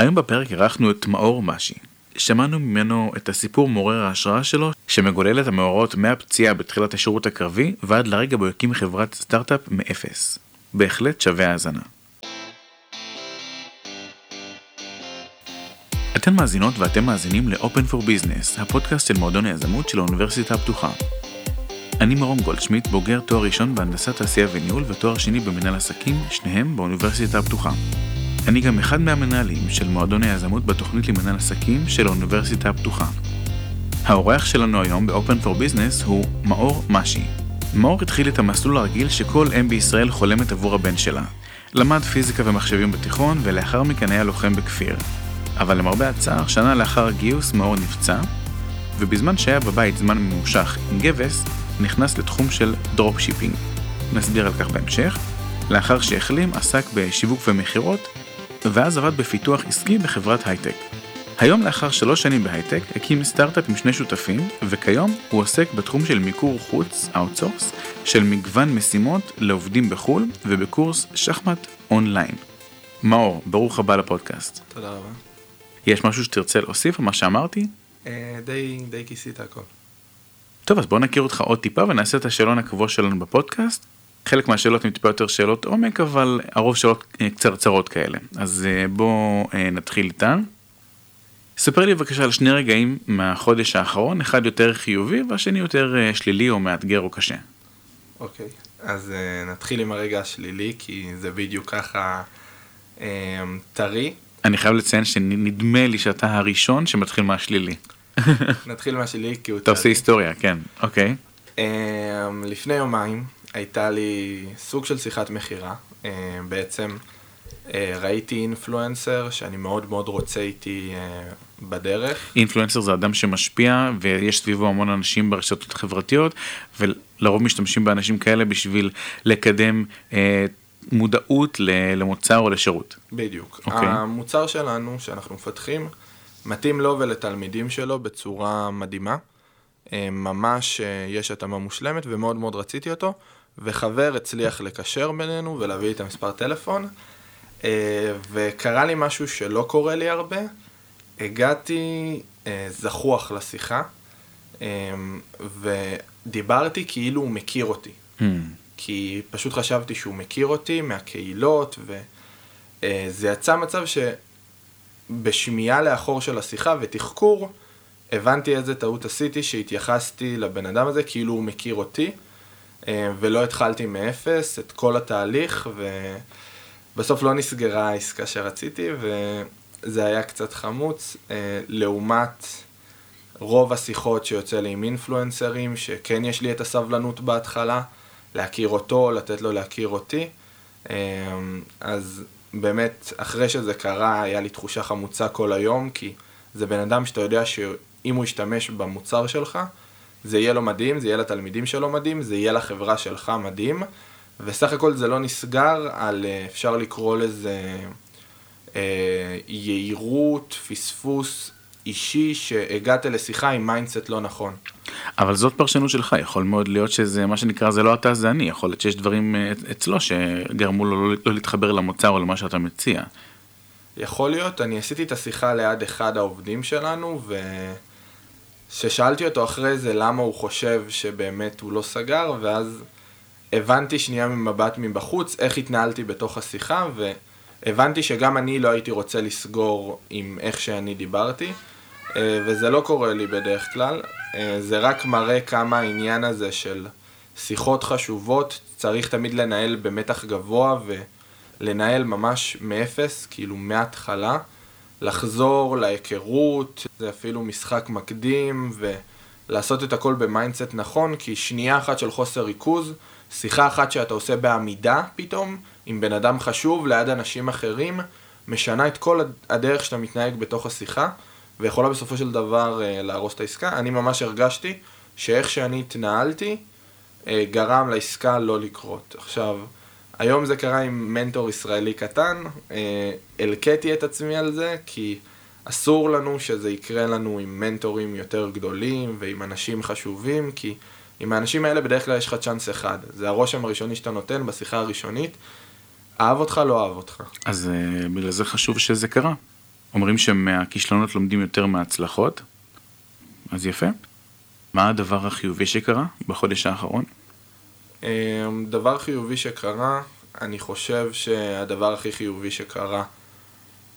היום בפרק אירחנו את מאור משי. שמענו ממנו את הסיפור מעורר ההשראה שלו, שמגולל את המאורעות מהפציעה בתחילת השירות הקרבי ועד לרגע בו הקים חברת סטארט-אפ מאפס. בהחלט שווה האזנה. אתן מאזינות ואתם מאזינים ל-Open for Business, הפודקאסט של מועדון היזמות של האוניברסיטה הפתוחה. אני מרום גולדשמיט, בוגר תואר ראשון בהנדסת תעשייה וניהול ותואר שני במנהל עסקים, שניהם באוניברסיטה הפתוחה. אני גם אחד מהמנהלים של מועדון היזמות בתוכנית למנהל עסקים של האוניברסיטה הפתוחה. האורח שלנו היום ב-Open for Business הוא מאור משי. מאור התחיל את המסלול הרגיל שכל אם בישראל חולמת עבור הבן שלה. למד פיזיקה ומחשבים בתיכון ולאחר מכן היה לוחם בכפיר. אבל למרבה הצער, שנה לאחר הגיוס מאור נפצע, ובזמן שהיה בבית זמן ממושך עם גבס, נכנס לתחום של dropshipping. נסביר על כך בהמשך. לאחר שהחלים עסק בשיווק ומכירות, ואז עבד בפיתוח עסקי בחברת הייטק. היום לאחר שלוש שנים בהייטק הקים סטארט-אפ עם שני שותפים, וכיום הוא עוסק בתחום של מיקור חוץ, outsource, של מגוון משימות לעובדים בחו"ל ובקורס שחמט אונליין. מאור, ברוך הבא לפודקאסט. תודה רבה. יש משהו שתרצה להוסיף על מה שאמרתי? אה, די, די כיסית הכל. טוב, אז בוא נכיר אותך עוד טיפה ונעשה את השאלון הקבוע שלנו בפודקאסט. חלק מהשאלות הן טיפה יותר שאלות עומק, אבל הרוב שאלות אה, קצרצרות כאלה. אז אה, בוא אה, נתחיל איתן. ספר לי בבקשה על שני רגעים מהחודש האחרון, אחד יותר חיובי והשני יותר שלילי או מאתגר או קשה. אוקיי, אז נתחיל עם הרגע השלילי, כי זה בדיוק ככה טרי. אני חייב לציין שנדמה לי שאתה הראשון שמתחיל מהשלילי. נתחיל מהשלילי כי הוא טרי. אתה עושה היסטוריה, כן, אוקיי. לפני יומיים הייתה לי סוג של שיחת מכירה. אה, בעצם אה, ראיתי אינפלואנסר שאני מאוד מאוד רוצה איתי אה, בדרך. אינפלואנסר זה אדם שמשפיע ויש סביבו המון אנשים ברשתות חברתיות ולרוב משתמשים באנשים כאלה בשביל לקדם מודעות למוצר או לשירות. בדיוק. Okay. אוקיי. המוצר שלנו שאנחנו מפתחים מתאים לו ולתלמידים שלו בצורה מדהימה. ממש יש התאמה מושלמת ומאוד מאוד רציתי אותו. וחבר הצליח לקשר בינינו ולהביא את המספר טלפון, אה, וקרה לי משהו שלא קורה לי הרבה, הגעתי אה, זחוח לשיחה, אה, ודיברתי כאילו הוא מכיר אותי. Hmm. כי פשוט חשבתי שהוא מכיר אותי מהקהילות, וזה יצא מצב שבשמיעה לאחור של השיחה ותחקור, הבנתי איזה טעות עשיתי שהתייחסתי לבן אדם הזה כאילו הוא מכיר אותי. אה, ולא התחלתי מאפס את כל התהליך, ובסוף לא נסגרה העסקה שרציתי, וזה היה קצת חמוץ, אה, לעומת רוב השיחות שיוצא לי עם אינפלואנסרים, שכן יש לי את הסבלנות בהתחלה, להכיר אותו, לתת לו להכיר אותי. אה, אז באמת, אחרי שזה קרה, היה לי תחושה חמוצה כל היום, כי זה בן אדם שאתה יודע שאם הוא ישתמש במוצר שלך, זה יהיה לו מדהים, זה יהיה לתלמידים שלו מדהים, זה יהיה לחברה שלך מדהים, וסך הכל זה לא נסגר על, אה, אפשר לקרוא לזה אה, יהירות, פספוס אישי, שהגעת לשיחה עם mindset לא נכון. אבל זאת פרשנות שלך, יכול מאוד להיות שזה מה שנקרא זה לא אתה זה אני, יכול להיות שיש דברים אה, אצלו שגרמו לו לא, לא להתחבר למוצר או למה שאתה מציע. יכול להיות, אני עשיתי את השיחה ליד אחד העובדים שלנו, ו... ששאלתי אותו אחרי זה למה הוא חושב שבאמת הוא לא סגר, ואז הבנתי שנייה ממבט מבחוץ איך התנהלתי בתוך השיחה, והבנתי שגם אני לא הייתי רוצה לסגור עם איך שאני דיברתי, אה, וזה לא קורה לי בדרך כלל, אה, זה רק מראה כמה העניין הזה של שיחות חשובות צריך תמיד לנהל במתח גבוה ולנהל ממש מאפס, כאילו מההתחלה. לחזור להיכרות, זה אפילו משחק מקדים, ולעשות את הכל ב mindset נכון, כי שנייה אחת של חוסר ריכוז, שיחה אחת שאתה עושה בעמידה פתאום, עם בן אדם חשוב ליד אנשים אחרים, משנה את כל הדרך שאתה מתנהג בתוך השיחה, ויכולה בסופו של דבר אה, להרוס את העסקה. אני ממש הרגשתי שאיך שאני התנהלתי, אה, גרם לעסקה לא לקרות. עכשיו, היום זה קרה עם מנטור ישראלי קטן, אה, הלקטתי את עצמי על זה, כי אסור לנו שזה יקרה לנו עם מנטורים יותר גדולים ועם אנשים חשובים, כי עם האנשים האלה בדרך כלל יש לך צ'אנס אחד. זה הרושם הראשוני שאתה נותן בשיחה הראשונית, אהב אותך, לא אהב אותך. אז uh, בגלל זה חשוב שזה קרה. אומרים שמהכישלונות לומדים יותר מההצלחות, אז יפה. מה הדבר החיובי שקרה בחודש האחרון? אמ, דבר חיובי שקרה, אני חושב שהדבר הכי חיובי שקרה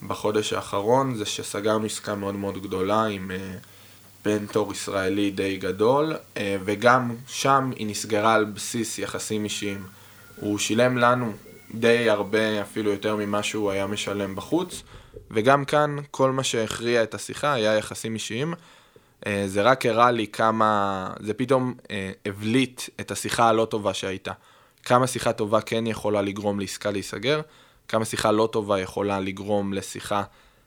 בחודש האחרון זה שסגרנו עסקה מאוד מאוד גדולה עם אה, ישראלי די גדול, אה, וגם שם היא נסגרה על בסיס יחסים אישיים. הוא שילם לנו די הרבה, אפילו יותר ממה שהוא היה משלם בחוץ, וגם כאן כל מה שהכריע את השיחה היה יחסים אישיים. אה, זה רק הראה לי כמה, זה פתאום הבליט את השיחה הלא טובה שהייתה. כמה שיחה טובה כן יכולה לגרום לעסקה להיסגר, כמה שיחה לא טובה יכולה לגרום לשיחה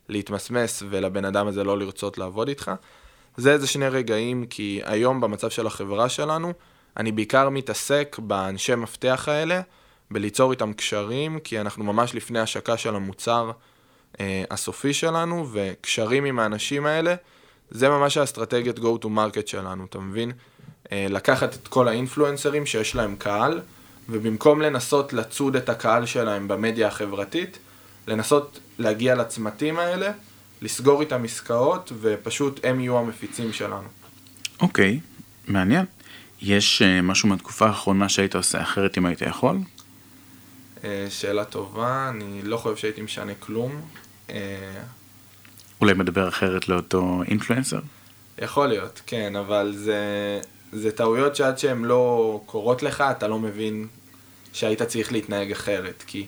להתמסמס ולבן אדם הזה לא לרצות לעבוד איתך. זה איזה שני רגעים, כי היום במצב של החברה שלנו, אני בעיקר מתעסק באנשי מפתח האלה, בליצור איתם קשרים, כי אנחנו ממש לפני השקה של המוצר אה, הסופי שלנו, וקשרים עם האנשים האלה, זה ממש האסטרטגיית go to market שלנו, אתה מבין? אה, לקחת את כל האינפלואנסרים שיש להם קהל, ובמקום לנסות לצוד את הקהל שלהם במדיה החברתית, לנסות להגיע לצמתים האלה, לסגור איתם עסקאות, ופשוט הם יהיו המפיצים שלנו. אוקיי, okay, מעניין. יש uh, משהו מהתקופה האחרונה שהיית עושה אחרת אם היית יכול? Uh, שאלה טובה, אני לא חושב שהייתי משנה כלום. אולי מדבר אחרת לאותו אינפלואנסר? יכול להיות, כן, אבל זה, זה טעויות שעד שהן לא קורות לך, אתה לא מבין שהיית צריך להתנהג אחרת. כי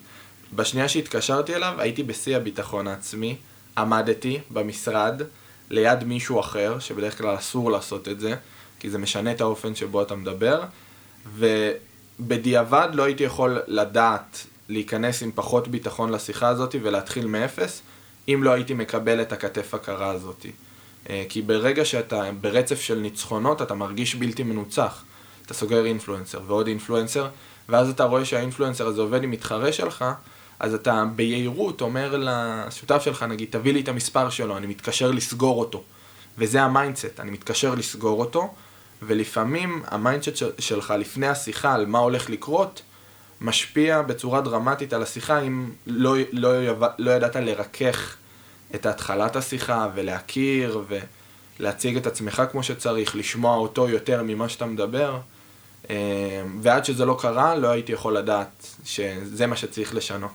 בשנייה שהתקשרתי אליו, הייתי בשיא הביטחון העצמי, עמדתי במשרד ליד מישהו אחר, שבדרך כלל אסור לעשות את זה, כי זה משנה את האופן שבו אתה מדבר, ובדיעבד לא הייתי יכול לדעת להיכנס עם פחות ביטחון לשיחה הזאת ולהתחיל מאפס, אם לא הייתי מקבל את הכתף הקרה הזאת. אה, כי ברגע שאתה ברצף של ניצחונות, אתה מרגיש בלתי מנוצח. אתה סוגר אינפלואנסר ועוד אינפלואנסר, ואז אתה רואה שהאינפלואנסר הזה עובד עם מתחרה שלך, אז אתה ביהירות אומר לשותף שלך, נגיד, תביא לי את המספר שלו, אני מתקשר לסגור אותו. וזה ה mindset, אני מתקשר לסגור אותו, ולפעמים ה mindset שלך לפני השיחה על מה הולך לקרות, משפיע בצורה דרמטית על השיחה אם לא, לא, לא ידעת לרכך את התחלת השיחה ולהכיר ולהציג את עצמך כמו שצריך, לשמוע אותו יותר ממה שאתה מדבר. אה, ועד שזה לא קרה, לא הייתי יכול לדעת שזה מה שצריך לשנות.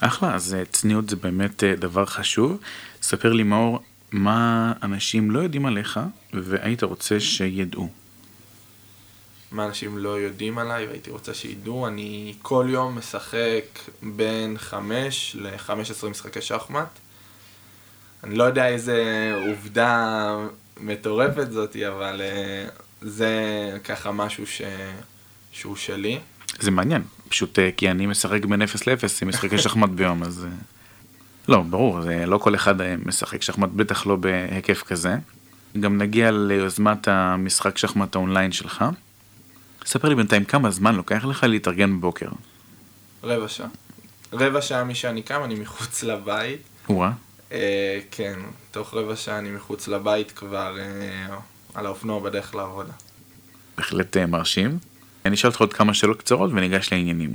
אחלה, אז אה, צניעות זה באמת אה, דבר חשוב. ספר לי מאור, מה אנשים לא יודעים עליך והיית רוצה שידעו? מה אנשים לא יודעים עליי והייתי רוצה שידעו, אני כל יום משחק בין 5 ל-15 משחקי שחמט. אני לא יודע איזה עובדה מטורפת זאתי, אבל uh, זה ככה משהו ש... שהוא שלי. זה מעניין, פשוט uh, כי אני משחק בין 0 ל-0 עם משחקי שחמט ביום, אז... Uh... לא, ברור, זה לא כל אחד משחק שחמט, בטח לא בהיקף כזה. גם נגיע ליוזמת המשחק שחמט האונליין שלך. ספר לי בינתיים כמה זמן לוקח לך להתארגן בבוקר. רבע שעה. רבע שעה משאני קם, אני מחוץ לבית. וואה. אה, כן, תוך רבע שעה אני מחוץ לבית כבר אה, על האופנוע בדרך לעבודה. בהחלט אה, מרשים. אני אשאל אותך עוד כמה שאלות קצרות וניגש לעניינים.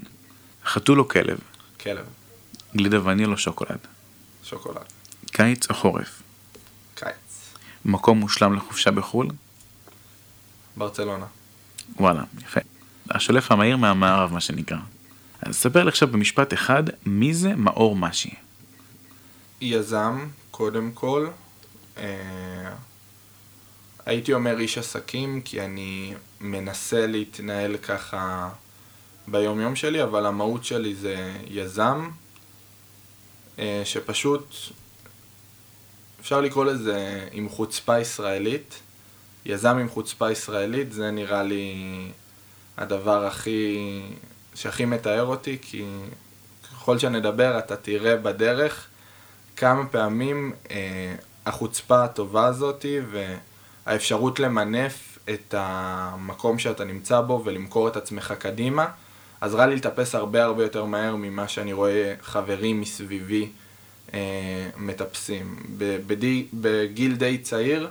חתול או כלב? כלב. גלידה וניל או שוקולד? שוקולד. קיץ או חורף? קיץ. מקום מושלם לחופשה בחו"ל? ברצלונה. וואלה, יפה. השולף המהיר מהמערב מה שנקרא. אז ספר לי עכשיו במשפט אחד, מי זה מאור משי? יזם, קודם כל. אה, הייתי אומר איש עסקים, כי אני מנסה להתנהל ככה ביום יום שלי, אבל המהות שלי זה יזם, אה, שפשוט, אפשר לקרוא לזה עם חוצפה ישראלית. יזם עם חוצפה ישראלית, זה נראה לי הדבר הכי, שהכי מתאר אותי, כי ככל שנדבר אתה תראה בדרך כמה פעמים אה, החוצפה הטובה הזאתי והאפשרות למנף את המקום שאתה נמצא בו ולמכור את עצמך קדימה, עזרה לי לטפס הרבה הרבה יותר מהר ממה שאני רואה חברים מסביבי אה, מטפסים. בגיל די צעיר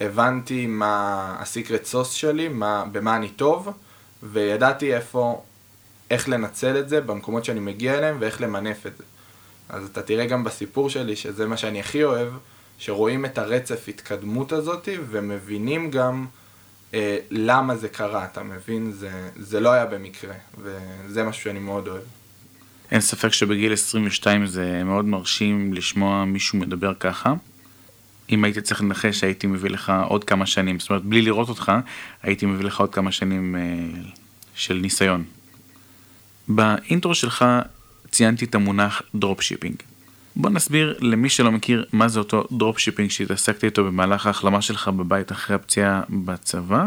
הבנתי מה הסיקרט סוס שלי, מה, במה אני טוב, וידעתי איפה, איך לנצל את זה במקומות שאני מגיע אליהם ואיך למנף את זה. אז אתה תראה גם בסיפור שלי, שזה מה שאני הכי אוהב, שרואים את הרצף התקדמות הזאת ומבינים גם אה, למה זה קרה, אתה מבין? זה, זה לא היה במקרה, וזה משהו שאני מאוד אוהב. אין ספק שבגיל 22 זה מאוד מרשים לשמוע מישהו מדבר ככה. אם הייתי צריך לנחש הייתי מביא לך עוד כמה שנים, זאת אומרת בלי לראות אותך הייתי מביא לך עוד כמה שנים אה, של ניסיון. ב intro שלך ציינתי את המונח dropshipping. בוא נסביר למי שלא מכיר מה זה אותו dropshipping שהתעסקתי איתו במהלך ההחלמה שלך בבית אחרי הפציעה בצבא,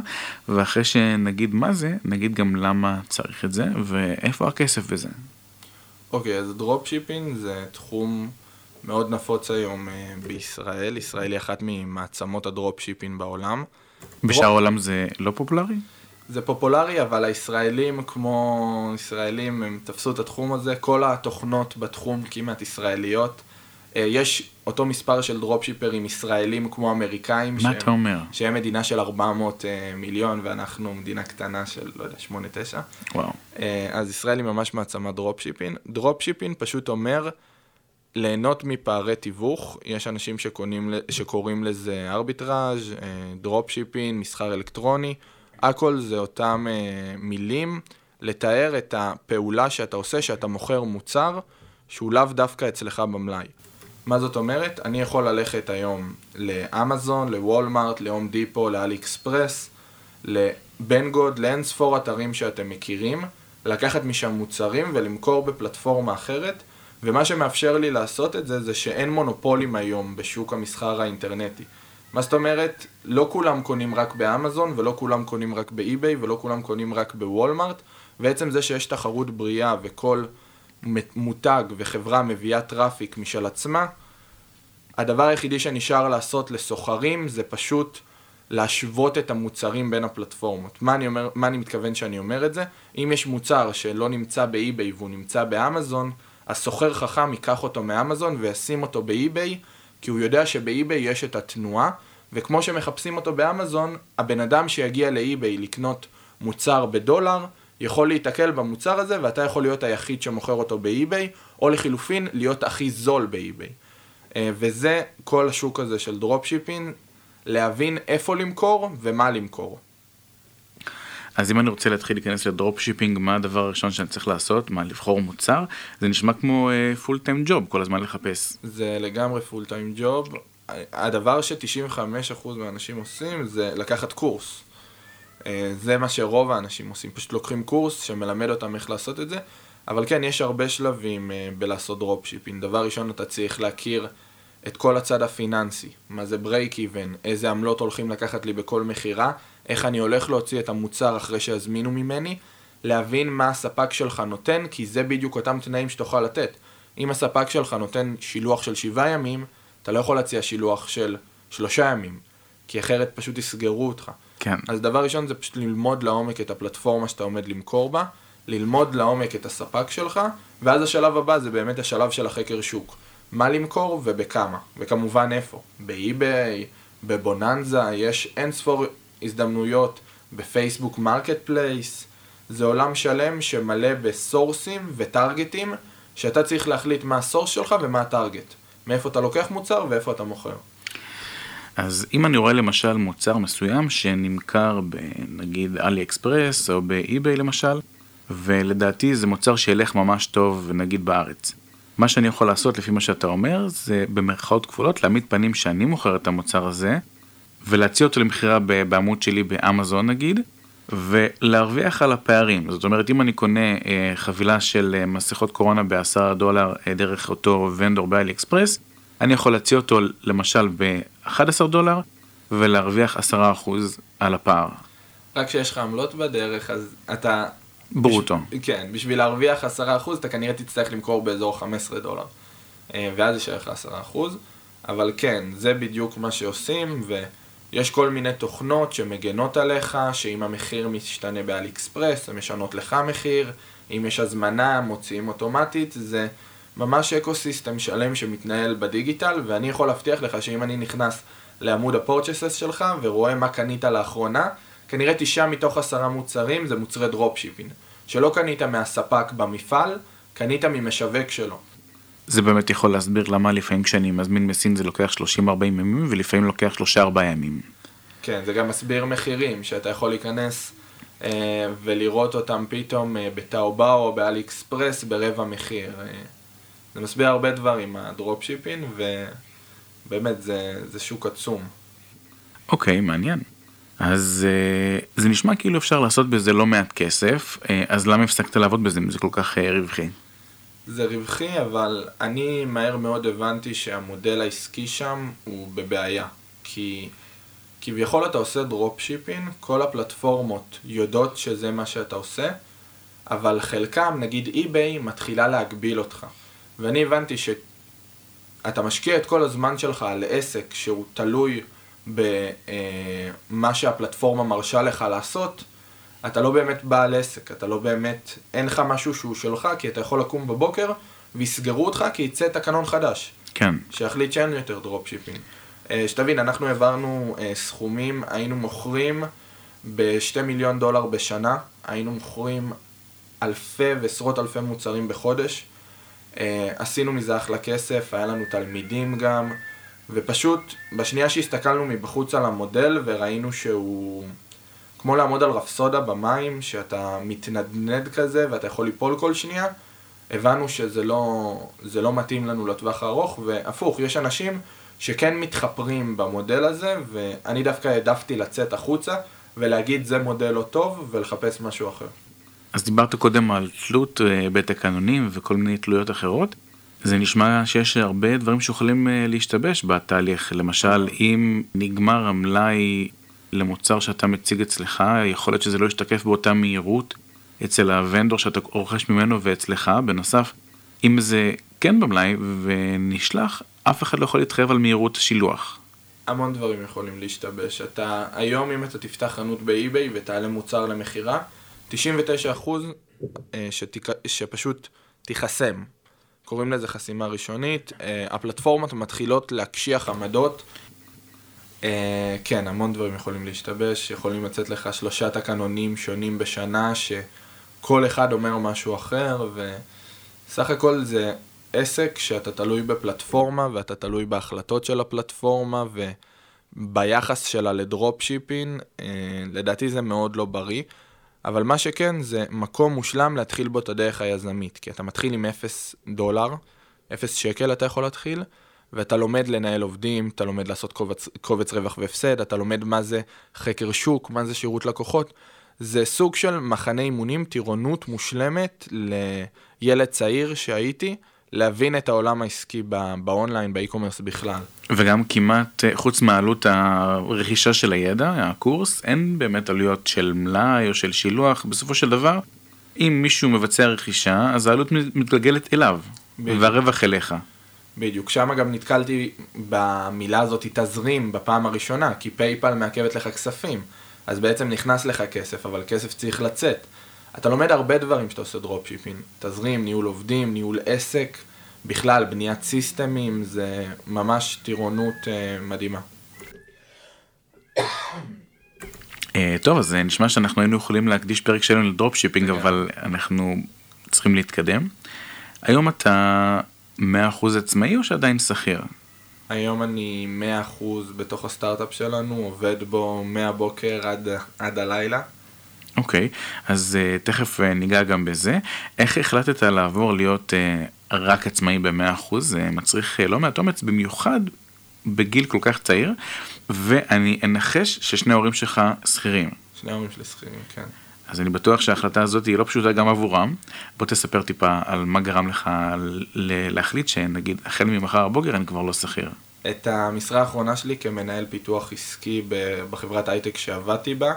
ואחרי שנגיד מה זה, נגיד גם למה צריך את זה ואיפה הכסף בזה. אוקיי, okay, אז dropshipping זה תחום מאוד נפוץ היום אה, בישראל. ישראל היא אחת ממעצמות ה dropshipping בעולם. בשאר העולם זה לא פופולרי? זה פופולרי, אבל הישראלים כמו ישראלים, הם תפסו את התחום הזה. כל התוכנות בתחום כמעט ישראליות. אה, יש אותו מספר של דרופשיפרים ישראלים כמו אמריקאים. מה שהם, אתה אומר? שהם מדינה של 400 אה, מיליון ואנחנו מדינה קטנה של, לא יודע, 8-9. וואו. אה, אז ישראל היא ממש מעצמה דרופשיפין. דרופשיפין פשוט אומר ליהנות מפערי תיווך. יש אנשים שקונים, שקוראים לזה ארביטראז', דרופשיפין, מסחר אלקטרוני. הכל זה אותם מילים לתאר את הפעולה שאתה עושה, שאתה מוכר מוצר שהוא לאו דווקא אצלך במלאי. מה זאת אומרת? אני יכול ללכת היום לאמזון, לוולמארט, להום דיפו, לאלי אקספרס, לבנגוד, לאינספור אתרים שאתם מכירים, לקחת משם מוצרים ולמכור בפלטפורמה אחרת, ומה שמאפשר לי לעשות את זה, זה שאין מונופולים היום בשוק המסחר האינטרנטי. מה זאת אומרת? לא כולם קונים רק באמזון, ולא כולם קונים רק באי-ביי, ולא כולם קונים רק בוולמארט, ועצם זה שיש תחרות בריאה וכל... מותג וחברה מביאה traffic משל עצמה, הדבר היחידי שנשאר לעשות לסוחרים זה פשוט להשוות את המוצרים בין הפלטפורמות. מה אני, אומר, מה אני מתכוון שאני אומר את זה? אם יש מוצר שלא נמצא באי-ביי והוא נמצא באמזון, הסוחר חכם ייקח אותו מאמזון וישים אותו באי-ביי, כי הוא יודע שבאי-ביי יש את התנועה, וכמו שמחפשים אותו באמזון, הבן אדם שיגיע לאי-ביי לקנות מוצר בדולר, יכול להיתקל במוצר הזה ואתה יכול להיות היחיד שמוכר אותו באי-ביי, או לחילופין להיות הכי זול באי-ביי. אה, וזה כל השוק הזה של dropshipping, להבין איפה למכור ומה למכור. אז אם אני רוצה להתחיל להיכנס ל dropshipping, מה הדבר הראשון שאני צריך לעשות? מה, לבחור מוצר? זה נשמע כמו full time job, כל הזמן לחפש. זה לגמרי full time job. הדבר ש-95% מהאנשים עושים זה לקחת קורס. אה, זה מה שרוב האנשים עושים, פשוט לוקחים קורס שמלמד אותם איך לעשות את זה, אבל כן, יש הרבה שלבים אה, בלעשות dropshipping. דבר ראשון, אתה צריך להכיר את כל הצד הפיננסי, מה זה break even, איזה עמלות הולכים לקחת לי בכל מכירה, איך אני הולך להוציא את המוצר אחרי שיזמינו ממני, להבין מה הספק שלך נותן, כי זה בדיוק אותם תנאים שתוכל לתת. אם הספק שלך נותן שילוח של שבעה ימים, אתה לא יכול להציע שילוח של שלושה ימים, כי אחרת פשוט יסגרו אותך. כן. אז דבר ראשון זה פשוט ללמוד לעומק את הפלטפורמה שאתה עומד למכור בה, ללמוד לעומק את הספק שלך, ואז השלב הבא זה באמת השלב של החקר שוק. מה למכור ובכמה, וכמובן איפה. באי-ביי, בבוננזה, יש אין ספור הזדמנויות בפייסבוק marketplace. זה עולם שלם שמלא בסורסים וטרגטים, שאתה צריך להחליט מה ה source שלך ומה ה target. מאיפה אתה לוקח מוצר ואיפה אתה מוכר. אז אם אני רואה למשל מוצר מסוים שנמכר בנגיד אלי אקספרס או באי-ביי למשל, ולדעתי זה מוצר שילך ממש טוב נגיד בארץ. מה שאני יכול לעשות לפי מה שאתה אומר זה במרכאות כפולות להעמיד פנים שאני מוכר את המוצר הזה ולהציע אותו למכירה בעמוד שלי באמזון נגיד ולהרוויח על הפערים. זאת אומרת אם אני קונה אה, חבילה של אה, מסכות קורונה בעשרה דולר אה, דרך אותו ונדור באלי אקספרס אני יכול להציע אותו למשל ב-11 דולר ולהרוויח 10% על הפער. רק כשיש לך עמלות בדרך אז אתה... ברוטו. בש... כן, בשביל להרוויח 10% אתה כנראה תצטרך למכור באזור 15 דולר. אה, ואז יישאר לך 10%. אבל כן, זה בדיוק מה שעושים, ויש כל מיני תוכנות שמגנות עליך, שאם המחיר משתנה באלי אקספרס, הן משנות לך מחיר, אם יש הזמנה, מוציאים אוטומטית, זה... ממש ecosystem שלם שמתנהל בדיגיטל, ואני יכול להבטיח לך שאם אני נכנס לעמוד ה purchases שלך ורואה מה קנית לאחרונה, כנראה תשעה מתוך עשרה מוצרים זה מוצרי dropshipping. שלא קנית מהספק במפעל, קנית ממשווק שלו. זה באמת יכול להסביר למה לפעמים כשאני מזמין מסין זה לוקח 30-40 ימים ולפעמים לוקח 3-4 ימים. כן, זה גם מסביר מחירים, שאתה יכול להיכנס אה, ולראות אותם פתאום אה, בטאובאו או באלי אקספרס ברבע מחיר. אה, זה מסביר הרבה דברים, הדרופשיפין, ובאמת זה, זה שוק עצום. אוקיי, מעניין. אז אה, זה נשמע כאילו אפשר לעשות בזה לא מעט כסף, אה, אז למה הפסקת לעבוד בזה אם זה כל כך אה, רווחי? זה רווחי, אבל אני מהר מאוד הבנתי שהמודל העסקי שם הוא בבעיה. כי כביכול אתה עושה דרופ שיפין, כל הפלטפורמות יודעות שזה מה שאתה עושה, אבל חלקם, נגיד eBay, מתחילה להגביל אותך. ואני הבנתי שאתה משקיע את כל הזמן שלך על עסק שהוא תלוי במה שהפלטפורמה מרשה לך לעשות, אתה לא באמת בעל עסק, אתה לא באמת, אין לך משהו שהוא שלך, כי אתה יכול לקום בבוקר ויסגרו אותך כי יצא תקנון חדש. כן. שיחליט שאין יותר dropshipping. שתבין, אנחנו העברנו אה, סכומים, היינו מוכרים ב-2 מיליון דולר בשנה, היינו מוכרים אלפי ועשרות אלפי מוצרים בחודש. אה, עשינו מזה אחלה כסף, היה לנו תלמידים גם, ופשוט בשנייה שהסתכלנו מבחוץ על המודל וראינו שהוא כמו לעמוד על רפסודה במים, שאתה מתנדנד כזה ואתה יכול ליפול כל שנייה, הבנו שזה לא, לא מתאים לנו לטווח הארוך, והפוך, יש אנשים שכן מתחפרים במודל הזה, ואני דווקא העדפתי לצאת החוצה ולהגיד זה מודל לא טוב ולחפש משהו אחר. אז דיברת קודם על תלות אה, בתקנונים וכל מיני תלויות אחרות. זה נשמע שיש הרבה דברים שיכולים אה, להשתבש בתהליך. למשל, אם נגמר המלאי למוצר שאתה מציג אצלך, יכול להיות שזה לא ישתקף באותה מהירות אצל הוונדור שאתה רוכש ממנו ואצלך. בנוסף, אם זה כן במלאי ונשלח, אף אחד לא יכול להתחייב על מהירות השילוח. המון דברים יכולים להשתבש. אתה, היום אם אתה תפתח חנות באי-ביי ותעלה מוצר למכירה, 99% אה, שתיק, שפשוט תיחסם. קוראים לזה חסימה ראשונית. אה, הפלטפורמות מתחילות להקשיח עמדות. אה, כן, המון דברים יכולים להשתבש. יכולים לצאת לך שלושה תקנונים שונים בשנה, שכל אחד אומר משהו אחר, וסך הכל זה עסק שאתה תלוי בפלטפורמה ואתה תלוי בהחלטות של הפלטפורמה וביחס שלה לדרופ שיפין, אה, לדעתי זה מאוד לא בריא. אבל מה שכן זה מקום מושלם להתחיל בו את הדרך היזמית, כי אתה מתחיל עם 0 דולר, 0 שקל אתה יכול להתחיל, ואתה לומד לנהל עובדים, אתה לומד לעשות קובץ, קובץ רווח והפסד, אתה לומד מה זה חקר שוק, מה זה שירות לקוחות. זה סוג של מחנה אימונים, טירונות מושלמת לילד צעיר שהייתי, להבין את העולם העסקי באונליין, באי-קומרס בכלל. וגם כמעט, אה, חוץ מעלות הרכישה של הידע, הקורס, אין באמת עלויות של מלאי או של שילוח. בסופו של דבר, אם מישהו מבצע רכישה, אז העלות מתגלגלת אליו. והרווח אליך. בדיוק, שם גם נתקלתי במילה הזאת תזרים בפעם הראשונה, כי פייפל מעכבת לך כספים. אז בעצם נכנס לך כסף, אבל כסף צריך לצאת. אתה לומד הרבה דברים שאתה עושה dropshipping. תזרים, ניהול עובדים, ניהול עסק, בכלל, בניית סיסטמים, זה ממש טירונות אה, מדהימה. אה, טוב, אז נשמע שאנחנו היינו יכולים להקדיש פרק שלנו ל dropshipping. אבל אנחנו צריכים להתקדם. היום אתה 100% עצמאי או שעדיין שכיר? היום אני 100% בתוך הסטארט-אפ שלנו, עובד בו מהבוקר עד, עד הלילה. אוקיי, okay, אז uh, תכף uh, ניגע גם בזה. איך החלטת לעבור להיות uh, רק עצמאי ב-100%? זה מצריך uh, לא מעט אומץ, במיוחד בגיל כל כך צעיר, ואני אנחש ששני ההורים שלך שכירים. שני ההורים שלי שכירים, כן. אז אני בטוח שההחלטה הזאת היא לא פשוטה גם עבורם. בוא תספר טיפה על מה גרם לך להחליט שנגיד החל ממחר הבוקר אני כבר לא שכיר. את המשרה האחרונה שלי כמנהל פיתוח עסקי בחברת הייטק שעבדתי בה,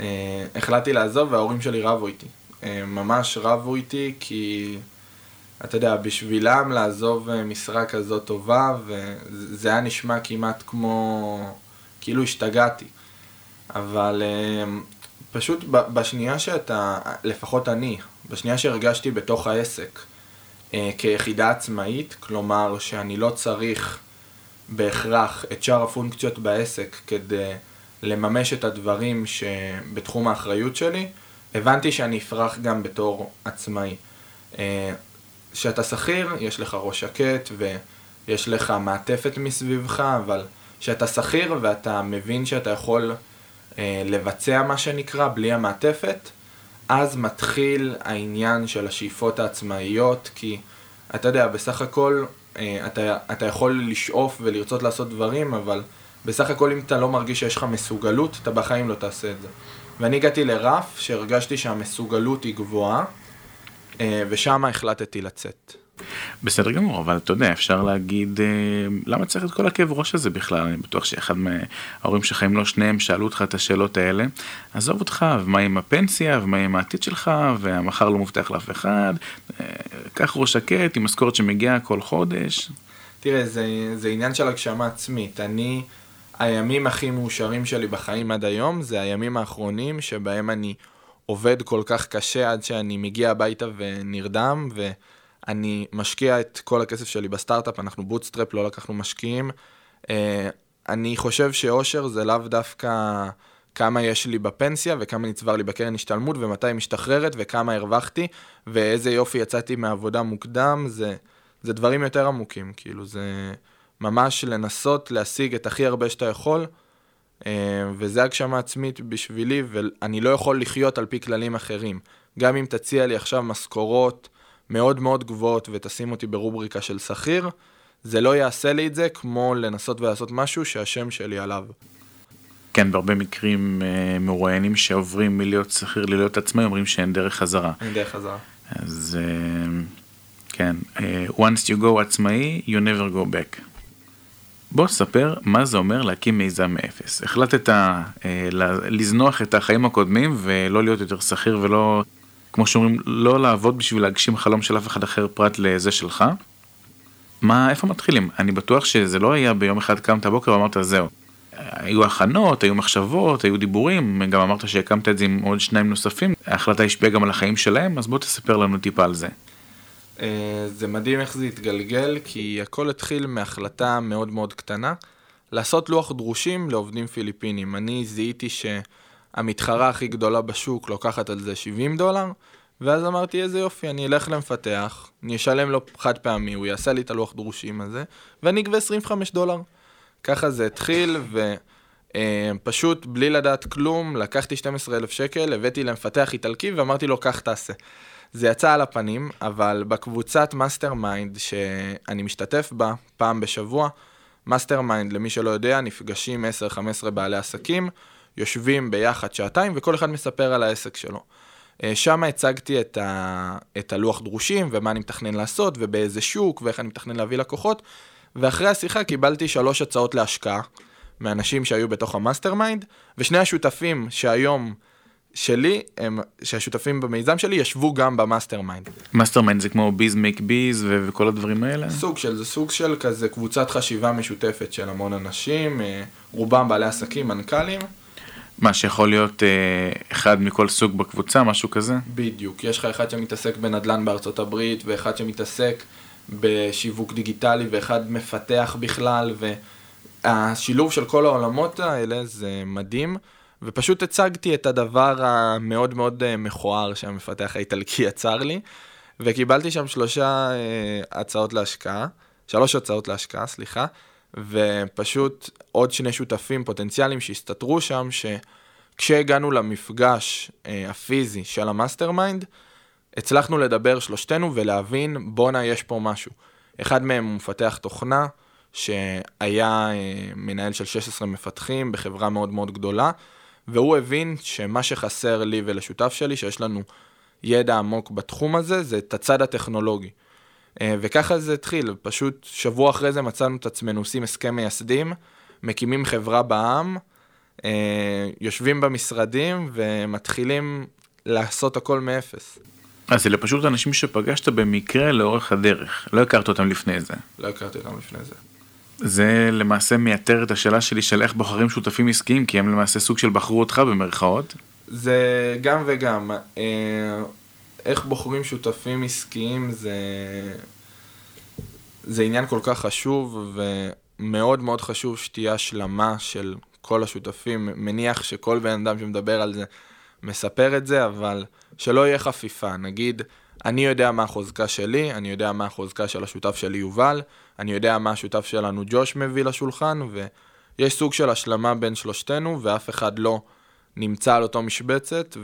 אה, החלטתי לעזוב וההורים שלי רבו איתי. אה, ממש רבו איתי כי, אתה יודע, בשבילם לעזוב אה, משרה כזאת טובה, וזה היה נשמע כמעט כמו, כאילו השתגעתי. אבל פשוט בשנייה שאתה, לפחות אני, בשנייה שהרגשתי בתוך העסק כיחידה עצמאית, כלומר שאני לא צריך בהכרח את שאר הפונקציות בעסק כדי לממש את הדברים שבתחום האחריות שלי, הבנתי שאני אפרח גם בתור עצמאי. אה, כשאתה שכיר, יש לך ראש שקט ויש לך מעטפת מסביבך, אבל כשאתה שכיר ואתה מבין שאתה יכול אה, לבצע מה שנקרא בלי המעטפת, אז מתחיל העניין של השאיפות העצמאיות, כי אתה יודע, בסך הכל אה, אתה, אתה יכול לשאוף ולרצות לעשות דברים, אבל בסך הכל אם אתה לא מרגיש שיש לך מסוגלות, אתה בחיים לא תעשה את זה. ואני הגעתי לרף שהרגשתי שהמסוגלות היא גבוהה, אה, ושם החלטתי לצאת. בסדר גמור, אבל אתה יודע, אפשר להגיד, אה, למה צריך את כל הכאב ראש הזה בכלל? אני בטוח שאחד מההורים אם לא שניהם, שאלו אותך את השאלות האלה. עזוב אותך, ומה עם הפנסיה, ומה עם העתיד שלך, והמחר לא מובטח לאף אחד, אה, קח ראש שקט עם משכורת שמגיעה כל חודש. תראה, זה, זה עניין של הגשמה עצמית. אני, הימים הכי מאושרים שלי בחיים עד היום, זה הימים האחרונים שבהם אני עובד כל כך קשה עד שאני מגיע הביתה ונרדם, ו... אני משקיע את כל הכסף שלי בסטארט-אפ, אנחנו bootstrap, לא לקחנו משקיעים. אה, אני חושב שאושר זה לאו דווקא כמה יש לי בפנסיה וכמה נצבר לי בקרן השתלמות ומתי היא משתחררת וכמה הרווחתי ואיזה יופי יצאתי מעבודה מוקדם, זה, זה דברים יותר עמוקים, כאילו זה ממש לנסות להשיג את הכי הרבה שאתה יכול. אה, וזה הגשמה עצמית בשבילי, ואני לא יכול לחיות על פי כללים אחרים. גם אם תציע לי עכשיו משכורות מאוד מאוד גבוהות ותשים אותי ברובריקה של שכיר, זה לא יעשה לי את זה כמו לנסות ולעשות משהו שהשם שלי עליו. כן, בהרבה מקרים אה, מרואיינים שעוברים מלהיות שכיר ללהיות עצמאי, אומרים שאין דרך חזרה. אין דרך חזרה. אז אה, כן, אה, once you go עצמאי, you never go back. בוא ספר מה זה אומר להקים מיזם מאפס. החלטת אה, לזנוח את החיים הקודמים ולא להיות יותר שכיר ולא כמו שאומרים, לא לעבוד בשביל להגשים חלום של אף אחד אחר פרט לזה שלך. מה, איפה מתחילים? אני בטוח שזה לא היה ביום אחד קמת בוקר ואמרת זהו. היו הכנות, היו מחשבות, היו דיבורים, גם אמרת שהקמת את זה עם עוד שניים נוספים, ההחלטה השפיעה גם על החיים שלהם, אז בוא תספר לנו טיפה על זה. אה, זה מדהים איך זה התגלגל, כי הכל התחיל מהחלטה מאוד מאוד קטנה, לעשות לוח דרושים לעובדים פיליפינים. אני זיהיתי ש... המתחרה הכי גדולה בשוק לוקחת על זה 70 דולר, ואז אמרתי, איזה יופי, אני אלך למפתח, אני אשלם לו חד פעמי, הוא יעשה לי את הלוח דרושים הזה, ואני אגבה 25 דולר. ככה זה התחיל, ופשוט אה, בלי לדעת כלום, לקחתי 12,000 שקל, הבאתי למפתח איטלקי ואמרתי לו, קח תעשה. זה יצא על הפנים, אבל בקבוצת mastermind שאני משתתף בה פעם בשבוע, mastermind, למי שלא יודע, נפגשים 10-15 בעלי עסקים, יושבים ביחד שעתיים וכל אחד מספר על העסק שלו. אה, שם הצגתי את, ה, את הלוח דרושים ומה אני מתכנן לעשות ובאיזה שוק ואיך אני מתכנן להביא לקוחות. ואחרי השיחה קיבלתי שלוש הצעות להשקעה מאנשים שהיו בתוך ה mastermind, ושני השותפים שהיום שלי, הם, שהשותפים במיזם שלי, ישבו גם ב mastermind. mastermind זה כמו Biz Make Biz וכל הדברים האלה? סוג של, זה סוג של כזה קבוצת חשיבה משותפת של המון אנשים, אה, רובם בעלי עסקים, מנכ"לים. מה שיכול להיות אה, אחד מכל סוג בקבוצה, משהו כזה? בדיוק, יש לך אחד שמתעסק בנדל"ן בארצות הברית, ואחד שמתעסק בשיווק דיגיטלי, ואחד מפתח בכלל, והשילוב של כל העולמות האלה זה מדהים, ופשוט הצגתי את הדבר המאוד מאוד אה, מכוער שהמפתח האיטלקי יצר לי, וקיבלתי שם שלושה אה, הצעות להשקעה, שלוש הצעות להשקעה, סליחה. ופשוט עוד שני שותפים פוטנציאליים שהסתתרו שם, שכשהגענו למפגש אה, הפיזי של ה mastermind, הצלחנו לדבר שלושתנו ולהבין, בואנה, יש פה משהו. אחד מהם הוא מפתח תוכנה, שהיה אה, מנהל של 16 מפתחים בחברה מאוד מאוד גדולה, והוא הבין שמה שחסר לי ולשותף שלי, שיש לנו ידע עמוק בתחום הזה, זה את הצד הטכנולוגי. אה, וככה זה התחיל, פשוט שבוע אחרי זה מצאנו את עצמנו עושים הסכם מייסדים, מקימים חברה בעם, אה, יושבים במשרדים ומתחילים לעשות הכל מאפס. אז אלה פשוט אנשים שפגשת במקרה לאורך הדרך, לא הכרת אותם לפני זה. לא הכרתי אותם לפני זה. זה למעשה מייתר את השאלה שלי של איך בוחרים שותפים עסקיים, כי הם למעשה סוג של בחרו אותך במרכאות. זה גם וגם. איך בוחרים שותפים עסקיים זה... זה עניין כל כך חשוב, ומאוד מאוד חשוב שתהיה השלמה של כל השותפים. מניח שכל בן אדם שמדבר על זה מספר את זה, אבל שלא יהיה חפיפה. נגיד, אני יודע מה החוזקה שלי, אני יודע מה החוזקה של השותף שלי יובל, אני יודע מה השותף שלנו ג'וש מביא לשולחן, ויש סוג של השלמה בין שלושתנו, ואף אחד לא נמצא על אותו משבצת,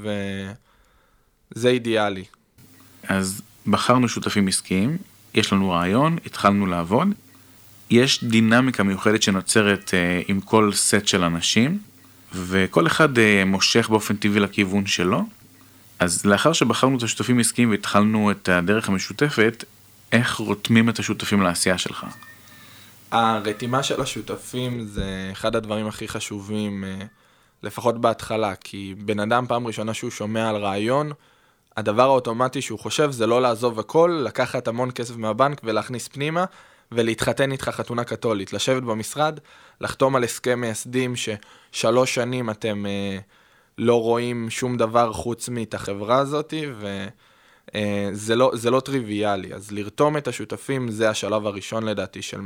וזה אידיאלי. אז בחרנו שותפים עסקיים, יש לנו רעיון, התחלנו לעבוד. יש דינמיקה מיוחדת שנוצרת uh, עם כל סט של אנשים, וכל אחד uh, מושך באופן טבעי לכיוון שלו. אז לאחר שבחרנו את השותפים העסקיים והתחלנו את הדרך המשותפת, איך רותמים את השותפים לעשייה שלך? הרתימה של השותפים זה אחד הדברים הכי חשובים, uh, לפחות בהתחלה, כי בן אדם פעם ראשונה שהוא שומע על רעיון, הדבר האוטומטי שהוא חושב זה לא לעזוב הכל, לקחת המון כסף מהבנק ולהכניס פנימה, ולהתחתן איתך חתונה קתולית, לשבת במשרד, לחתום על הסכם מייסדים ששלוש שנים אתם אה, לא רואים שום דבר חוץ מאת החברה הזאת, וזה אה, לא, לא טריוויאלי. אז לרתום את השותפים זה השלב הראשון לדעתי של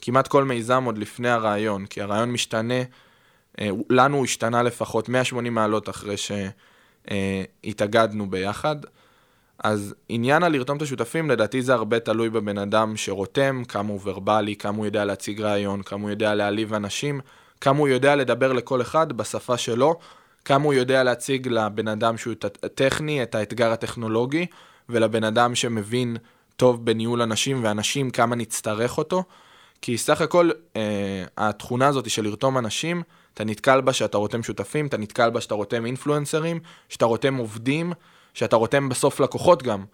כמעט כל מיזם עוד לפני הרעיון, כי הרעיון משתנה, אה, לנו הוא השתנה לפחות 180 מעלות אחרי ש... אה, התאגדנו ביחד. אז עניין הלרתום את השותפים, לדעתי זה הרבה תלוי בבן אדם שרותם, כמה הוא ורבלי, כמה הוא יודע להציג רעיון, כמה הוא יודע להעליב אנשים, כמה הוא יודע לדבר לכל אחד בשפה שלו, כמה הוא יודע להציג לבן אדם שהוא טכני את האתגר הטכנולוגי, ולבן אדם שמבין טוב בניהול אנשים ואנשים, כמה נצטרך אותו. כי סך הכל, אה, התכונה הזאת של לרתום אנשים, אתה נתקל בה שאתה רותם שותפים, אתה נתקל בה שאתה רותם אינפלואנסרים, שאתה רותם עובדים, שאתה רותם בסוף לקוחות גם.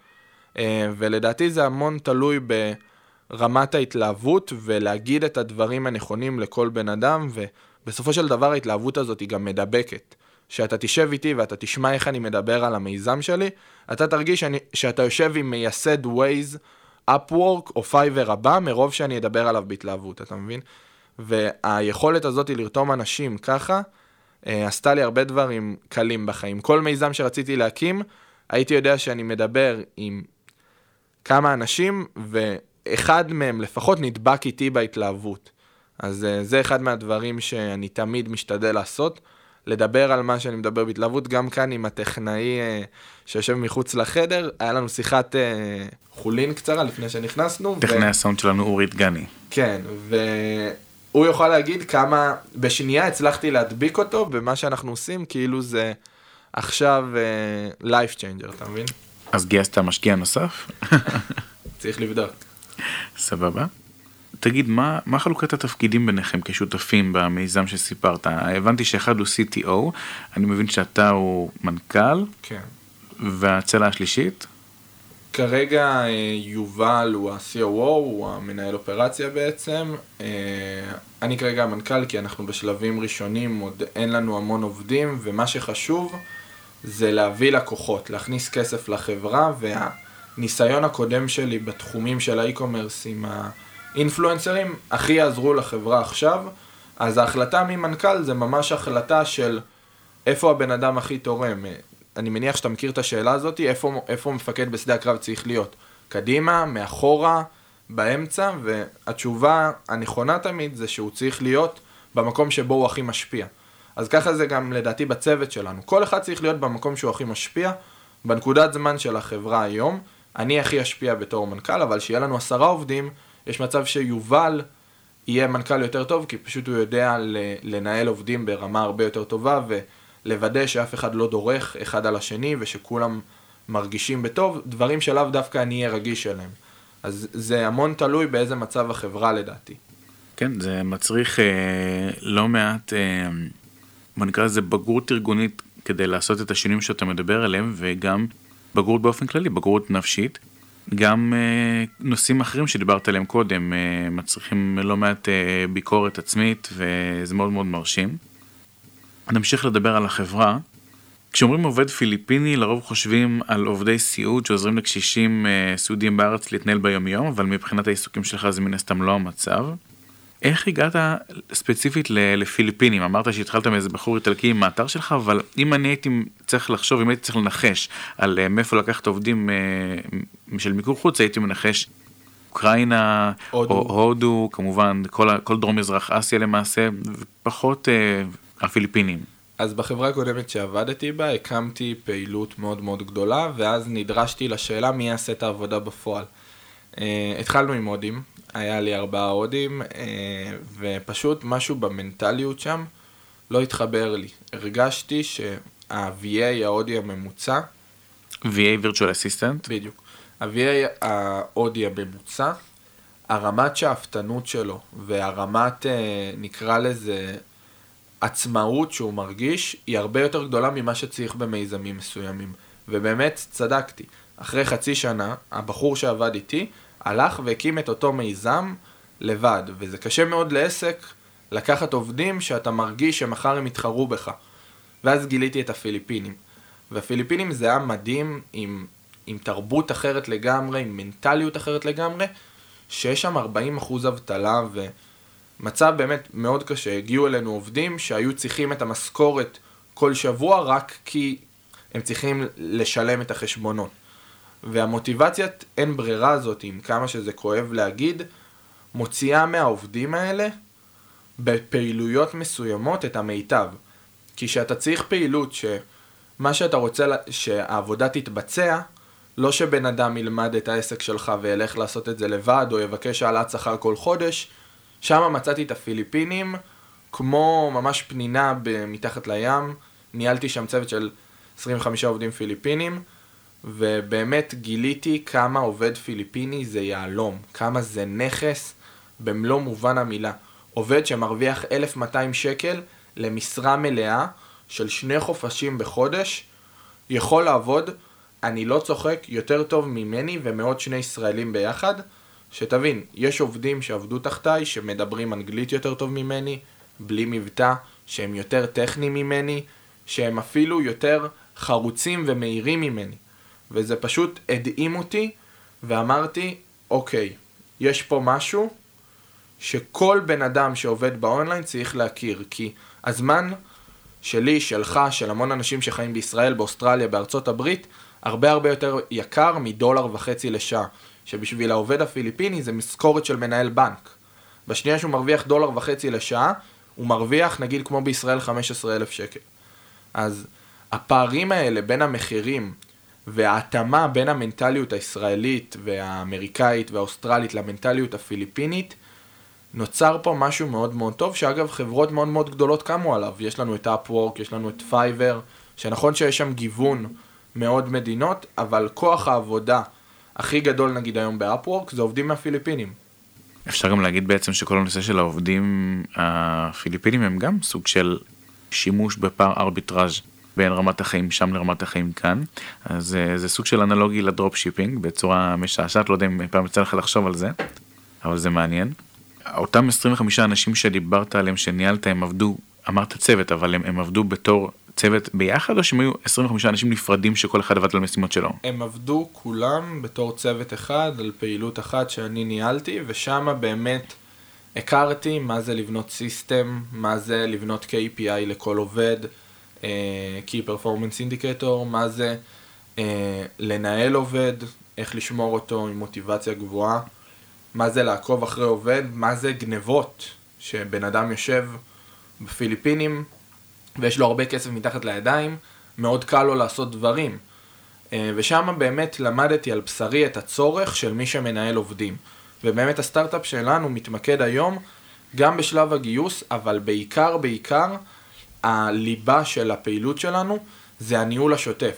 אה, ולדעתי זה המון תלוי ברמת ההתלהבות ולהגיד את הדברים הנכונים לכל בן אדם, ובסופו של דבר ההתלהבות הזאת היא גם מדבקת. שאתה תשב איתי ואתה תשמע איך אני מדבר על המיזם שלי, אתה תרגיש שאני, שאתה יושב עם מייסד Waze, Upwork או Fiverr הבא, מרוב שאני אדבר עליו בהתלהבות, אתה מבין? והיכולת הזאת לרתום אנשים ככה, אה, עשתה לי הרבה דברים קלים בחיים. כל מיזם שרציתי להקים, הייתי יודע שאני מדבר עם כמה אנשים, ואחד מהם לפחות נדבק איתי בהתלהבות. אז אה, זה אחד מהדברים שאני תמיד משתדל לעשות. לדבר על מה שאני מדבר בהתלהבות, גם כאן עם הטכנאי אה, שיושב מחוץ לחדר, היה לנו שיחת אה, חולין קצרה לפני שנכנסנו. טכנאי ו... הסאונד שלנו אורי דגני. כן, והוא יוכל להגיד כמה בשנייה הצלחתי להדביק אותו במה שאנחנו עושים, כאילו זה עכשיו uh, life changer, אתה מבין? אז גייסת משקיע נוסף? צריך לבדוק. סבבה. תגיד, מה, מה חלוקת התפקידים ביניכם כשותפים במיזם שסיפרת? הבנתי שאחד הוא CTO, אני מבין שאתה הוא מנכ"ל. כן. והצלע השלישית? כרגע אה, יובל הוא ה-COO, הוא המנהל אופרציה בעצם. אה, אני כרגע המנכ"ל כי אנחנו בשלבים ראשונים, עוד אין לנו המון עובדים, ומה שחשוב זה להביא לקוחות, להכניס כסף לחברה, והניסיון הקודם שלי בתחומים של האי-קומרס עם האינפלואנסרים הכי יעזרו לחברה עכשיו. אז ההחלטה ממנכ"ל זה ממש החלטה של איפה הבן אדם הכי תורם. אני מניח שאתה מכיר את השאלה הזאת, איפה, איפה מפקד בשדה הקרב צריך להיות? קדימה, מאחורה, באמצע, והתשובה הנכונה תמיד זה שהוא צריך להיות במקום שבו הוא הכי משפיע. אז ככה זה גם לדעתי בצוות שלנו. כל אחד צריך להיות במקום שהוא הכי משפיע, בנקודת זמן של החברה היום. אני הכי אשפיע בתור מנכ"ל, אבל שיהיה לנו עשרה עובדים, יש מצב שיובל יהיה מנכ"ל יותר טוב, כי פשוט הוא יודע לנהל עובדים ברמה הרבה יותר טובה, ו... לוודא שאף אחד לא דורך אחד על השני ושכולם מרגישים בטוב, דברים שלאו דווקא אני אהיה רגיש אליהם. אז זה המון תלוי באיזה מצב החברה לדעתי. כן, זה מצריך אה, לא מעט, אה, בוא נקרא לזה בגרות ארגונית כדי לעשות את השינויים שאתה מדבר עליהם, וגם בגרות באופן כללי, בגרות נפשית. גם אה, נושאים אחרים שדיברת עליהם קודם אה, מצריכים לא מעט אה, ביקורת עצמית וזה מאוד מאוד מרשים. נמשיך לדבר על החברה. כשאומרים עובד פיליפיני לרוב חושבים על עובדי סיעוד שעוזרים לקשישים אה, סיעודיים בארץ להתנהל ביומיום אבל מבחינת העיסוקים שלך זה מן הסתם לא המצב. איך הגעת ספציפית לפיליפינים אמרת שהתחלת מאיזה בחור איטלקי עם האתר שלך אבל אם אני הייתי צריך לחשוב אם הייתי צריך לנחש על אה, מאיפה לקחת עובדים אה, של מיקור חוץ הייתי מנחש אוקראינה הודו. או הודו כמובן כל, כל דרום מזרח אסיה למעשה ופחות הפיליפינים. אז בחברה הקודמת שעבדתי בה, הקמתי פעילות מאוד מאוד גדולה, ואז נדרשתי לשאלה מי יעשה את העבודה בפועל. Uh, התחלנו עם הודים, היה לי ארבעה הודים, uh, ופשוט משהו במנטליות שם לא התחבר לי. הרגשתי שה-VA ההודי הממוצע... VA virtual assistant? בדיוק. ה-VA ההודי הממוצע, הרמת שאפתנות שלו והרמת, uh, נקרא לזה, עצמאות שהוא מרגיש, היא הרבה יותר גדולה ממה שצריך במיזמים מסוימים. ובאמת צדקתי. אחרי חצי שנה, הבחור שעבד איתי הלך והקים את אותו מיזם לבד, וזה קשה מאוד לעסק לקחת עובדים שאתה מרגיש שמחר הם יתחרו בך. ואז גיליתי את הפיליפינים. והפיליפינים זה היה מדהים עם, עם תרבות אחרת לגמרי, עם מנטליות אחרת לגמרי, שיש שם 40% אבטלה ומצב באמת מאוד קשה. הגיעו אלינו עובדים שהיו צריכים את המשכורת כל שבוע רק כי הם צריכים לשלם את החשבונות. והמוטיבציית אין ברירה הזאת, עם כמה שזה כואב להגיד, מוציאה מהעובדים האלה בפעילויות מסוימות את המיטב. כי כשאתה צריך פעילות שמה שאתה רוצה שהעבודה תתבצע, לא שבן אדם ילמד את העסק שלך וילך לעשות את זה לבד, או יבקש העלאת שכר כל חודש, שם מצאתי את הפיליפינים כמו ממש פנינה מתחת לים, ניהלתי שם צוות של 25 עובדים פיליפינים, ובאמת גיליתי כמה עובד פיליפיני זה יהלום, כמה זה נכס במלוא מובן המילה. עובד שמרוויח 1,200 שקל למשרה מלאה של שני חופשים בחודש, יכול לעבוד, אני לא צוחק, יותר טוב ממני ומעוד שני ישראלים ביחד. שתבין, יש עובדים שעבדו תחתיי, שמדברים אנגלית יותר טוב ממני, בלי מבטא, שהם יותר טכניים ממני, שהם אפילו יותר חרוצים ומהירים ממני. וזה פשוט הדהים אותי, ואמרתי, אוקיי, יש פה משהו שכל בן אדם שעובד באונליין צריך להכיר, כי הזמן שלי, שלך, של המון אנשים שחיים בישראל, באוסטרליה, בארצות הברית, הרבה הרבה יותר יקר מדולר וחצי לשעה, שבשביל העובד הפיליפיני זה משכורת של מנהל בנק. בשנייה שהוא מרוויח דולר וחצי לשעה, הוא מרוויח נגיד כמו בישראל 15,000 שקל. אז הפערים האלה בין המחירים וההתאמה בין המנטליות הישראלית והאמריקאית והאוסטרלית למנטליות הפיליפינית, נוצר פה משהו מאוד מאוד טוב, שאגב חברות מאוד מאוד גדולות קמו עליו. יש לנו את Upwork, יש לנו את Fiverr, שנכון שיש שם גיוון מאוד מדינות, אבל כוח העבודה הכי גדול נגיד היום ב Upwork זה עובדים מהפיליפינים. אפשר גם להגיד בעצם שכל הנושא של העובדים הפיליפינים הם גם סוג של שימוש בפער ארביטראז' בין רמת החיים שם לרמת החיים כאן. אז אה, זה סוג של אנלוגי ל dropshipping בצורה משעשעת, לא יודע אם פעם יצא לך לחשוב על זה, אבל זה מעניין. אותם 25 אנשים שדיברת עליהם שניהלת הם עבדו, אמרת צוות, אבל הם, הם עבדו בתור צוות ביחד או שהם היו 25 אנשים נפרדים שכל אחד עבד על משימות שלו? הם עבדו כולם בתור צוות אחד על פעילות אחת שאני ניהלתי ושם באמת הכרתי מה זה לבנות סיסטם, מה זה לבנות KPI לכל עובד, uh, Key Performance Indicator, מה זה uh, לנהל עובד, איך לשמור אותו עם מוטיבציה גבוהה, מה זה לעקוב אחרי עובד, מה זה גנבות, שבן אדם יושב בפיליפינים ויש לו הרבה כסף מתחת לידיים, מאוד קל לו לעשות דברים. אה, ושם באמת למדתי על בשרי את הצורך של מי שמנהל עובדים. ובאמת הסטארט-אפ שלנו מתמקד היום גם בשלב הגיוס, אבל בעיקר בעיקר הליבה של הפעילות שלנו זה הניהול השוטף.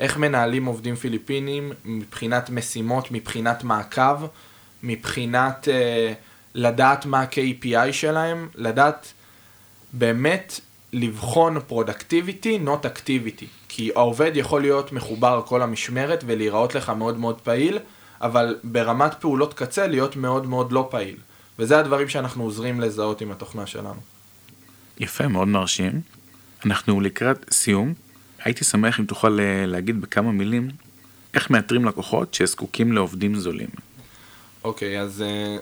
איך מנהלים עובדים פיליפינים מבחינת משימות, מבחינת מעקב, מבחינת uh, לדעת מה ה-KPI שלהם, לדעת באמת לבחון productivity, not activity. כי העובד יכול להיות מחובר כל המשמרת ולהיראות לך מאוד מאוד פעיל, אבל ברמת פעולות קצה להיות מאוד מאוד לא פעיל. וזה הדברים שאנחנו עוזרים לזהות עם התוכנה שלנו. יפה, מאוד מרשים. אנחנו לקראת סיום. הייתי שמח אם תוכל אה, להגיד בכמה מילים איך מאתרים לקוחות שזקוקים לעובדים זולים. אוקיי, okay, אז אה,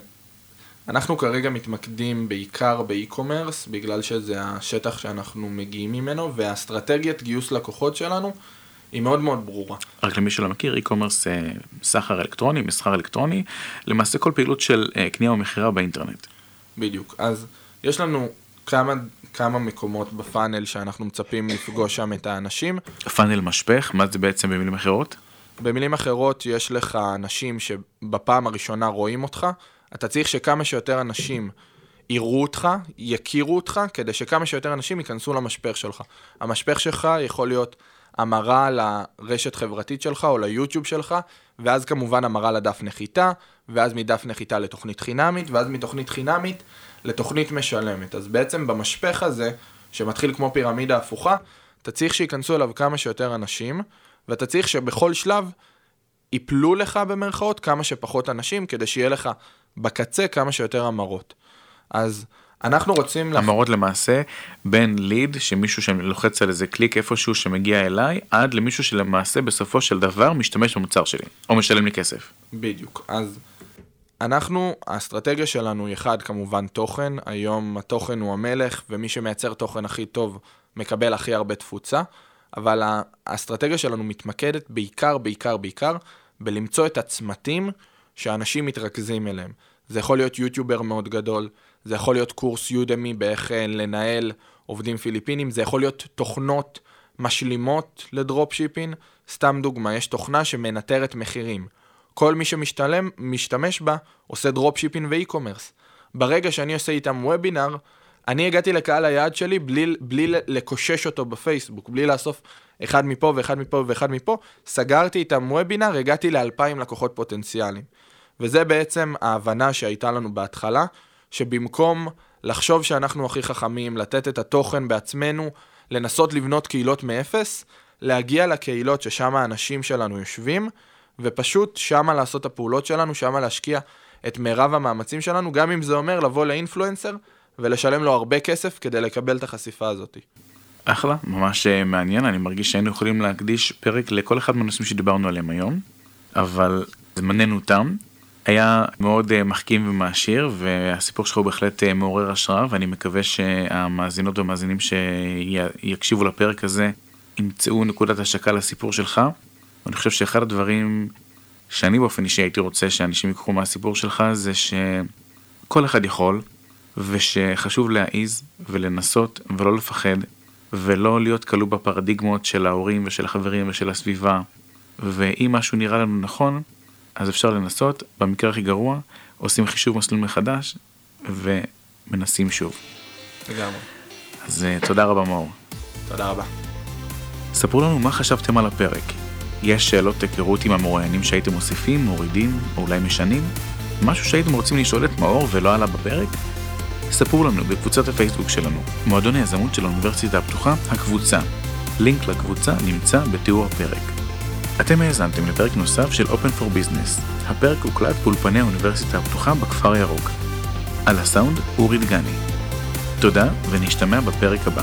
אנחנו כרגע מתמקדים בעיקר ב e-commerce, בגלל שזה השטח שאנחנו מגיעים ממנו, והאסטרטגיית גיוס לקוחות שלנו היא מאוד מאוד ברורה. רק למי שלא מכיר, e-commerce אה, סחר אלקטרוני, מסחר אלקטרוני, למעשה כל פעילות של אה, קנייה ומכירה באינטרנט. בדיוק, אז יש לנו כמה כמה מקומות ב funnel שאנחנו מצפים לפגוש שם את האנשים. funnel משפך, מה זה בעצם במילים אחרות? במילים אחרות, יש לך אנשים שבפעם הראשונה רואים אותך, אתה צריך שכמה שיותר אנשים יראו אותך, יכירו אותך, כדי שכמה שיותר אנשים ייכנסו למשפך שלך. המשפך שלך יכול להיות המרה לרשת חברתית שלך או ליוטיוב שלך, ואז כמובן המרה לדף נחיתה, ואז מדף נחיתה לתוכנית חינמית, ואז מתוכנית חינמית לתוכנית משלמת. אז בעצם במשפך הזה, שמתחיל כמו פירמידה הפוכה, אתה צריך שייכנסו אליו כמה שיותר אנשים, ואתה צריך שבכל שלב ייפלו לך במרכאות כמה שפחות אנשים, כדי שיהיה לך בקצה כמה שיותר המרות. אז אנחנו רוצים... המרות לח... למעשה בין ליד, שמישהו שלוחץ על איזה קליק איפשהו שמגיע אליי, עד למישהו שלמעשה בסופו של דבר משתמש במוצר שלי, או משלם לי כסף. בדיוק. אז אנחנו, האסטרטגיה שלנו היא אחד, כמובן תוכן. היום התוכן הוא המלך, ומי שמייצר תוכן הכי טוב מקבל הכי הרבה תפוצה. אבל האסטרטגיה שלנו מתמקדת בעיקר, בעיקר, בעיקר, בלמצוא את הצמתים שאנשים מתרכזים אליהם. זה יכול להיות יוטיובר מאוד גדול, זה יכול להיות קורס Udemy באיך אה, לנהל עובדים פיליפינים, זה יכול להיות תוכנות משלימות ל dropshipping. סתם דוגמה, יש תוכנה שמנטרת מחירים. כל מי שמשתמש בה עושה dropshipping ו e-commerce. ברגע שאני עושה איתם וובינר, אני הגעתי לקהל היעד שלי בלי, בלי לקושש אותו בפייסבוק, בלי לאסוף אחד מפה ואחד מפה ואחד מפה, סגרתי איתם וובינר, הגעתי לאלפיים לקוחות פוטנציאליים. וזה בעצם ההבנה שהייתה לנו בהתחלה, שבמקום לחשוב שאנחנו הכי חכמים, לתת את התוכן בעצמנו, לנסות לבנות קהילות מאפס, להגיע לקהילות ששם האנשים שלנו יושבים, ופשוט שמה לעשות את הפעולות שלנו, שמה להשקיע את מירב המאמצים שלנו, גם אם זה אומר לבוא לאינפלואנסר ולשלם לו הרבה כסף כדי לקבל את החשיפה הזאת. אחלה, ממש אה, מעניין, אני מרגיש שהיינו יכולים להקדיש פרק לכל אחד מהנושאים שדיברנו עליהם היום, אבל זמננו תם. היה מאוד אה, מחכים ומעשיר והסיפור שלך הוא בהחלט אה, מעורר השראה ואני מקווה שהמאזינות והמאזינים שיקשיבו לפרק הזה ימצאו נקודת השקה לסיפור שלך. אני חושב שאחד הדברים שאני באופן אישי הייתי רוצה שאנשים ייקחו מהסיפור שלך זה שכל אחד יכול ושחשוב להעיז ולנסות ולא לפחד ולא להיות כלוא בפרדיגמות של ההורים ושל החברים ושל הסביבה ואם משהו נראה לנו נכון אז אפשר לנסות, במקרה הכי גרוע עושים חישוב מסלול מחדש ומנסים שוב. לגמרי. אז uh, תודה רבה מאור. תודה רבה. ספרו לנו מה חשבתם על הפרק. יש שאלות היכרות עם המרואיינים שהייתם מוסיפים, מורידים או אולי משנים? משהו שהייתם רוצים לשאול את מאור ולא עלה בפרק? ספרו לנו בקבוצת הפייסבוק שלנו, מועדון היזמות של האוניברסיטה הפתוחה, הקבוצה. לינק לקבוצה נמצא בתיאור הפרק. אתם האזנתם לפרק נוסף של Open for Business. הפרק הוקלט באולפני האוניברסיטה הפתוחה בכפר ירוק. על הסאונד אורי דגני. תודה ונשתמע בפרק הבא.